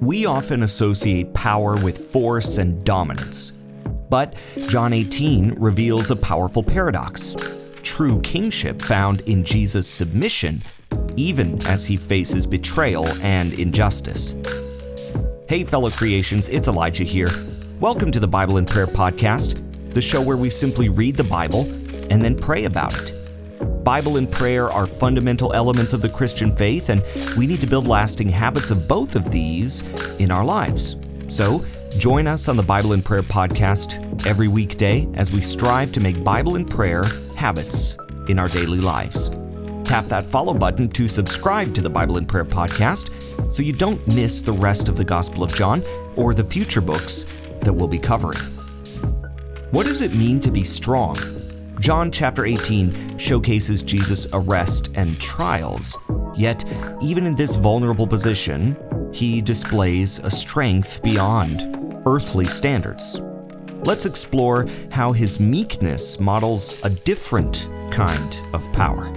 We often associate power with force and dominance. But John 18 reveals a powerful paradox true kingship found in Jesus' submission, even as he faces betrayal and injustice. Hey, fellow creations, it's Elijah here. Welcome to the Bible and Prayer podcast, the show where we simply read the Bible and then pray about it. Bible and prayer are fundamental elements of the Christian faith, and we need to build lasting habits of both of these in our lives. So, join us on the Bible and Prayer podcast every weekday as we strive to make Bible and prayer habits in our daily lives. Tap that follow button to subscribe to the Bible and Prayer podcast so you don't miss the rest of the Gospel of John or the future books that we'll be covering. What does it mean to be strong? John chapter 18 showcases Jesus' arrest and trials. Yet, even in this vulnerable position, he displays a strength beyond earthly standards. Let's explore how his meekness models a different kind of power.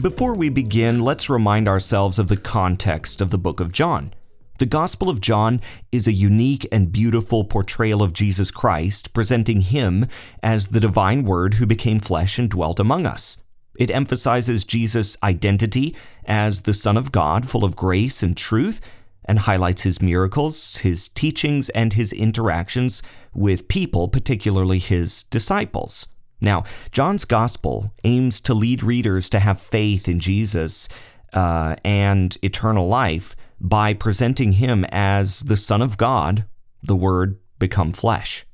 Before we begin, let's remind ourselves of the context of the book of John. The Gospel of John is a unique and beautiful portrayal of Jesus Christ, presenting him as the divine Word who became flesh and dwelt among us. It emphasizes Jesus' identity as the Son of God, full of grace and truth, and highlights his miracles, his teachings, and his interactions with people, particularly his disciples. Now, John's Gospel aims to lead readers to have faith in Jesus uh, and eternal life by presenting him as the Son of God, the Word become flesh.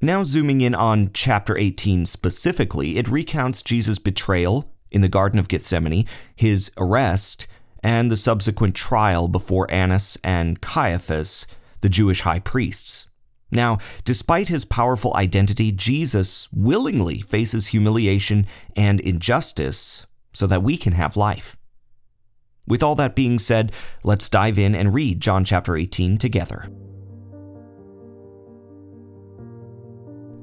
Now, zooming in on chapter 18 specifically, it recounts Jesus' betrayal in the Garden of Gethsemane, his arrest, and the subsequent trial before Annas and Caiaphas, the Jewish high priests. Now, despite his powerful identity, Jesus willingly faces humiliation and injustice so that we can have life. With all that being said, let's dive in and read John chapter 18 together.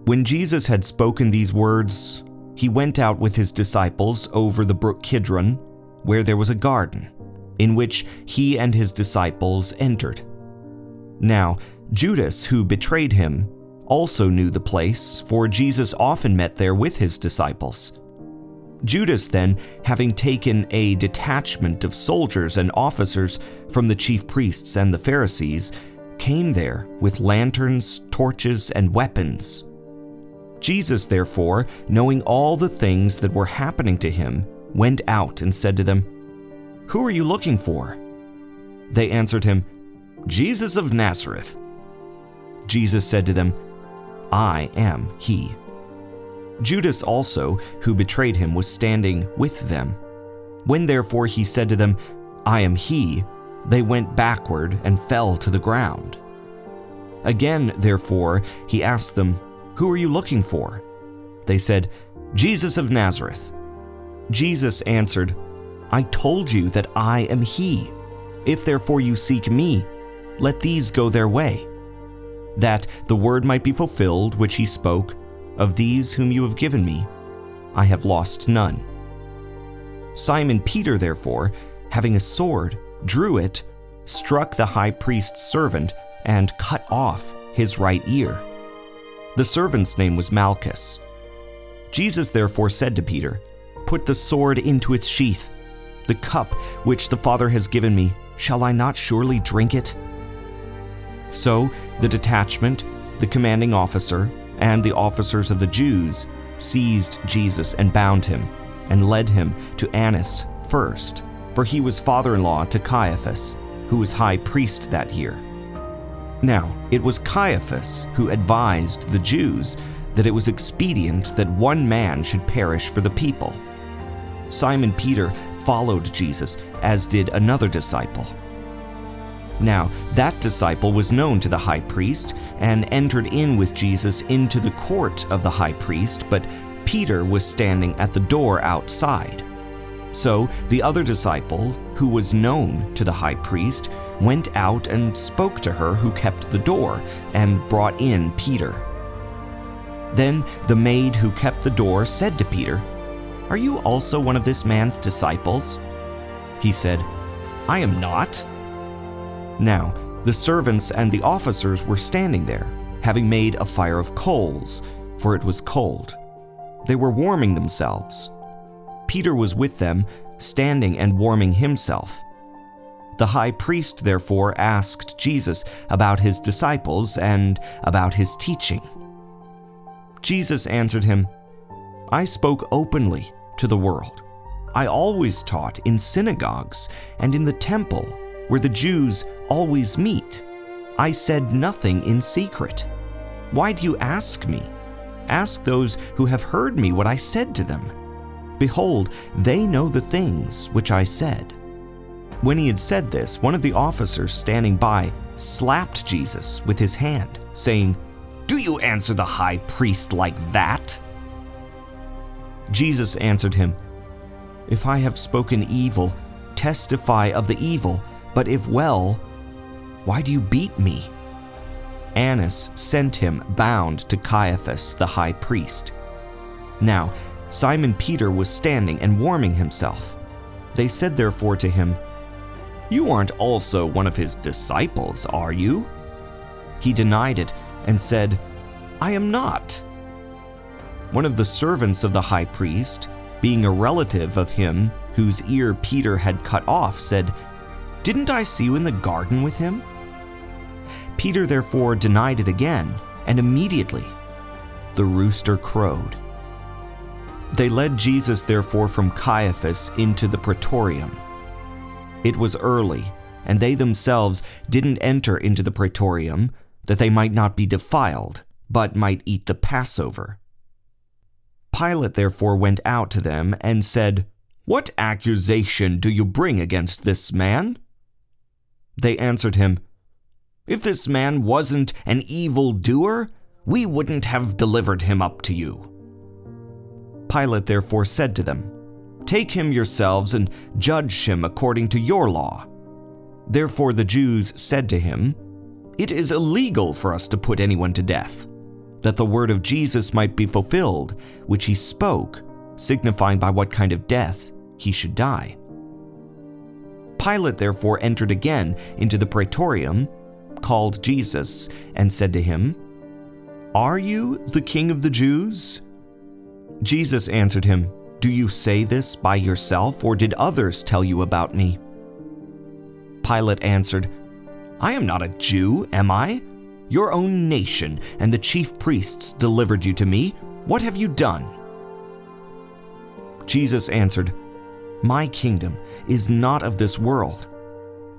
When Jesus had spoken these words, he went out with his disciples over the brook Kidron, where there was a garden, in which he and his disciples entered. Now, Judas, who betrayed him, also knew the place, for Jesus often met there with his disciples. Judas, then, having taken a detachment of soldiers and officers from the chief priests and the Pharisees, came there with lanterns, torches, and weapons. Jesus, therefore, knowing all the things that were happening to him, went out and said to them, Who are you looking for? They answered him, Jesus of Nazareth. Jesus said to them, I am he. Judas also, who betrayed him, was standing with them. When therefore he said to them, I am he, they went backward and fell to the ground. Again, therefore, he asked them, Who are you looking for? They said, Jesus of Nazareth. Jesus answered, I told you that I am he. If therefore you seek me, let these go their way. That the word might be fulfilled which he spoke, of these whom you have given me, I have lost none. Simon Peter, therefore, having a sword, drew it, struck the high priest's servant, and cut off his right ear. The servant's name was Malchus. Jesus therefore said to Peter, Put the sword into its sheath. The cup which the Father has given me, shall I not surely drink it? So the detachment, the commanding officer, and the officers of the Jews seized Jesus and bound him, and led him to Annas first, for he was father in law to Caiaphas, who was high priest that year. Now, it was Caiaphas who advised the Jews that it was expedient that one man should perish for the people. Simon Peter followed Jesus, as did another disciple. Now, that disciple was known to the high priest and entered in with Jesus into the court of the high priest, but Peter was standing at the door outside. So the other disciple, who was known to the high priest, went out and spoke to her who kept the door and brought in Peter. Then the maid who kept the door said to Peter, Are you also one of this man's disciples? He said, I am not. Now, the servants and the officers were standing there, having made a fire of coals, for it was cold. They were warming themselves. Peter was with them, standing and warming himself. The high priest therefore asked Jesus about his disciples and about his teaching. Jesus answered him, I spoke openly to the world. I always taught in synagogues and in the temple, where the Jews always meet. I said nothing in secret. Why do you ask me? Ask those who have heard me what I said to them. Behold, they know the things which I said. When he had said this, one of the officers standing by slapped Jesus with his hand, saying, Do you answer the high priest like that? Jesus answered him, If I have spoken evil, testify of the evil, but if well, why do you beat me? Annas sent him bound to Caiaphas the high priest. Now, Simon Peter was standing and warming himself. They said therefore to him, You aren't also one of his disciples, are you? He denied it and said, I am not. One of the servants of the high priest, being a relative of him whose ear Peter had cut off, said, Didn't I see you in the garden with him? Peter therefore denied it again, and immediately the rooster crowed. They led Jesus therefore from Caiaphas into the praetorium. It was early, and they themselves didn't enter into the praetorium, that they might not be defiled, but might eat the Passover. Pilate therefore went out to them and said, What accusation do you bring against this man? They answered him, If this man wasn't an evil doer, we wouldn't have delivered him up to you. Pilate therefore said to them, Take him yourselves and judge him according to your law. Therefore the Jews said to him, It is illegal for us to put anyone to death, that the word of Jesus might be fulfilled, which he spoke, signifying by what kind of death he should die. Pilate therefore entered again into the praetorium, called Jesus, and said to him, Are you the king of the Jews? Jesus answered him, Do you say this by yourself, or did others tell you about me? Pilate answered, I am not a Jew, am I? Your own nation and the chief priests delivered you to me. What have you done? Jesus answered, My kingdom is not of this world.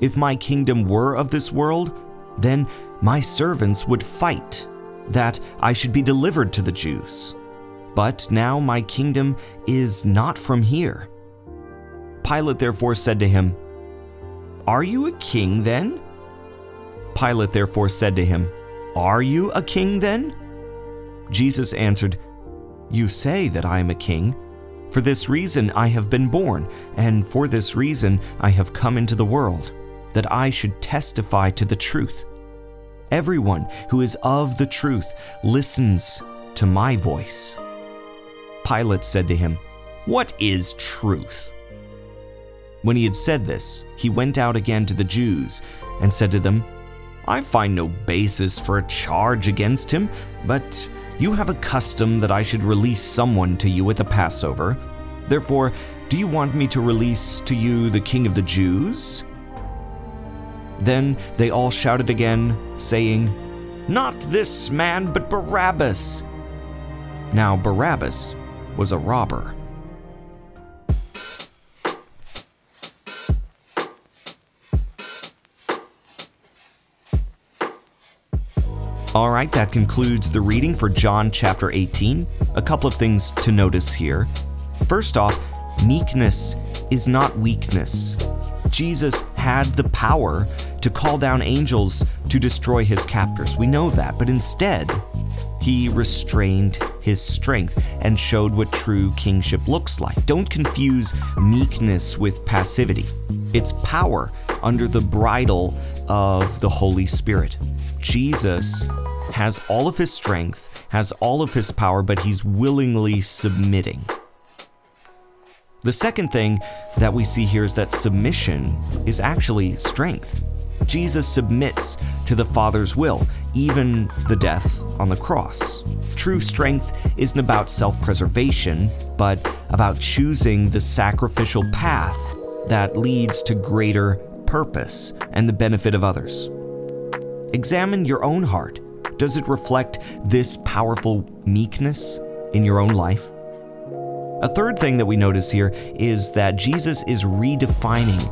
If my kingdom were of this world, then my servants would fight, that I should be delivered to the Jews. But now my kingdom is not from here. Pilate therefore said to him, Are you a king then? Pilate therefore said to him, Are you a king then? Jesus answered, You say that I am a king. For this reason I have been born, and for this reason I have come into the world, that I should testify to the truth. Everyone who is of the truth listens to my voice. Pilate said to him, What is truth? When he had said this, he went out again to the Jews and said to them, I find no basis for a charge against him, but you have a custom that I should release someone to you at the Passover. Therefore, do you want me to release to you the king of the Jews? Then they all shouted again, saying, Not this man, but Barabbas. Now Barabbas was a robber. All right, that concludes the reading for John chapter 18. A couple of things to notice here. First off, meekness is not weakness. Jesus had the power to call down angels to destroy his captors. We know that, but instead, he restrained his strength and showed what true kingship looks like. Don't confuse meekness with passivity. It's power under the bridle of the Holy Spirit. Jesus has all of his strength, has all of his power, but he's willingly submitting. The second thing that we see here is that submission is actually strength. Jesus submits to the Father's will, even the death on the cross. True strength isn't about self preservation, but about choosing the sacrificial path that leads to greater purpose and the benefit of others. Examine your own heart. Does it reflect this powerful meekness in your own life? A third thing that we notice here is that Jesus is redefining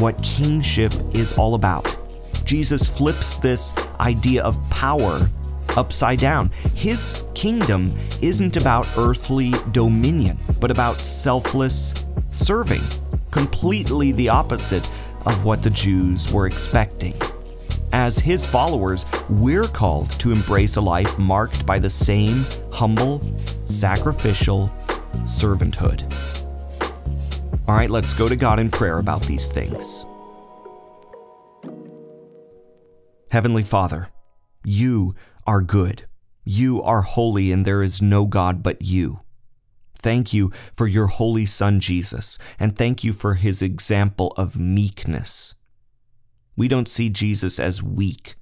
what kingship is all about. Jesus flips this idea of power upside down. His kingdom isn't about earthly dominion, but about selfless serving, completely the opposite of what the Jews were expecting. As his followers, we're called to embrace a life marked by the same humble, sacrificial servanthood. All right, let's go to God in prayer about these things. Heavenly Father, you are good. You are holy, and there is no God but you. Thank you for your holy Son, Jesus, and thank you for his example of meekness. We don't see Jesus as weak.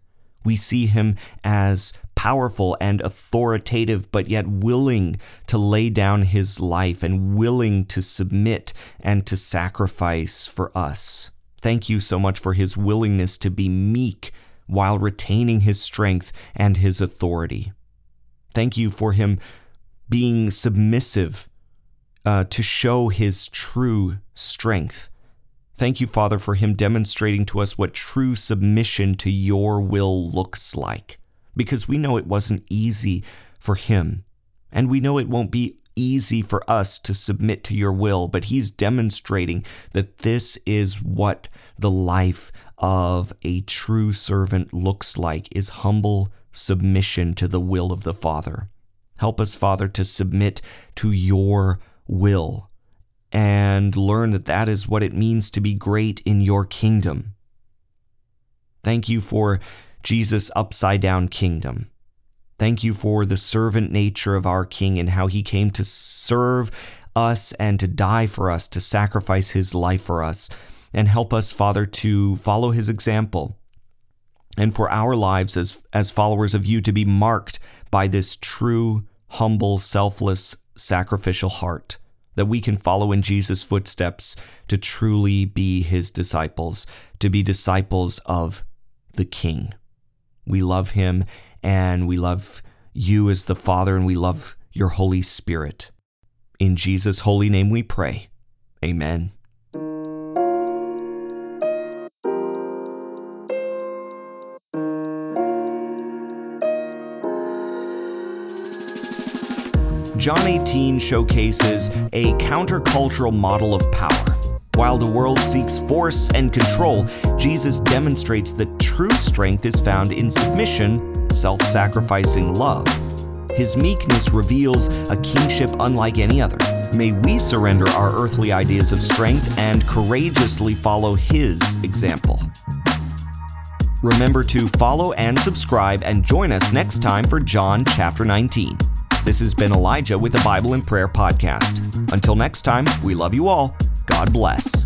We see him as powerful and authoritative, but yet willing to lay down his life and willing to submit and to sacrifice for us. Thank you so much for his willingness to be meek while retaining his strength and his authority. Thank you for him being submissive uh, to show his true strength. Thank you, Father, for him demonstrating to us what true submission to your will looks like, because we know it wasn't easy for him, and we know it won't be easy for us to submit to your will, but he's demonstrating that this is what the life of a true servant looks like is humble submission to the will of the Father. Help us, Father, to submit to your will and learn that that is what it means to be great in your kingdom. Thank you for Jesus' upside down kingdom. Thank you for the servant nature of our King and how he came to serve us and to die for us, to sacrifice his life for us and help us, Father, to follow his example. And for our lives as, as followers of you to be marked by this true, humble, selfless, sacrificial heart, that we can follow in Jesus' footsteps to truly be his disciples, to be disciples of the King. We love him and we love you as the Father and we love your Holy Spirit. In Jesus' holy name we pray. Amen. John 18 showcases a countercultural model of power. While the world seeks force and control, Jesus demonstrates that true strength is found in submission, self sacrificing love. His meekness reveals a kingship unlike any other. May we surrender our earthly ideas of strength and courageously follow His example. Remember to follow and subscribe and join us next time for John chapter 19. This has been Elijah with the Bible and Prayer Podcast. Until next time, we love you all. God bless.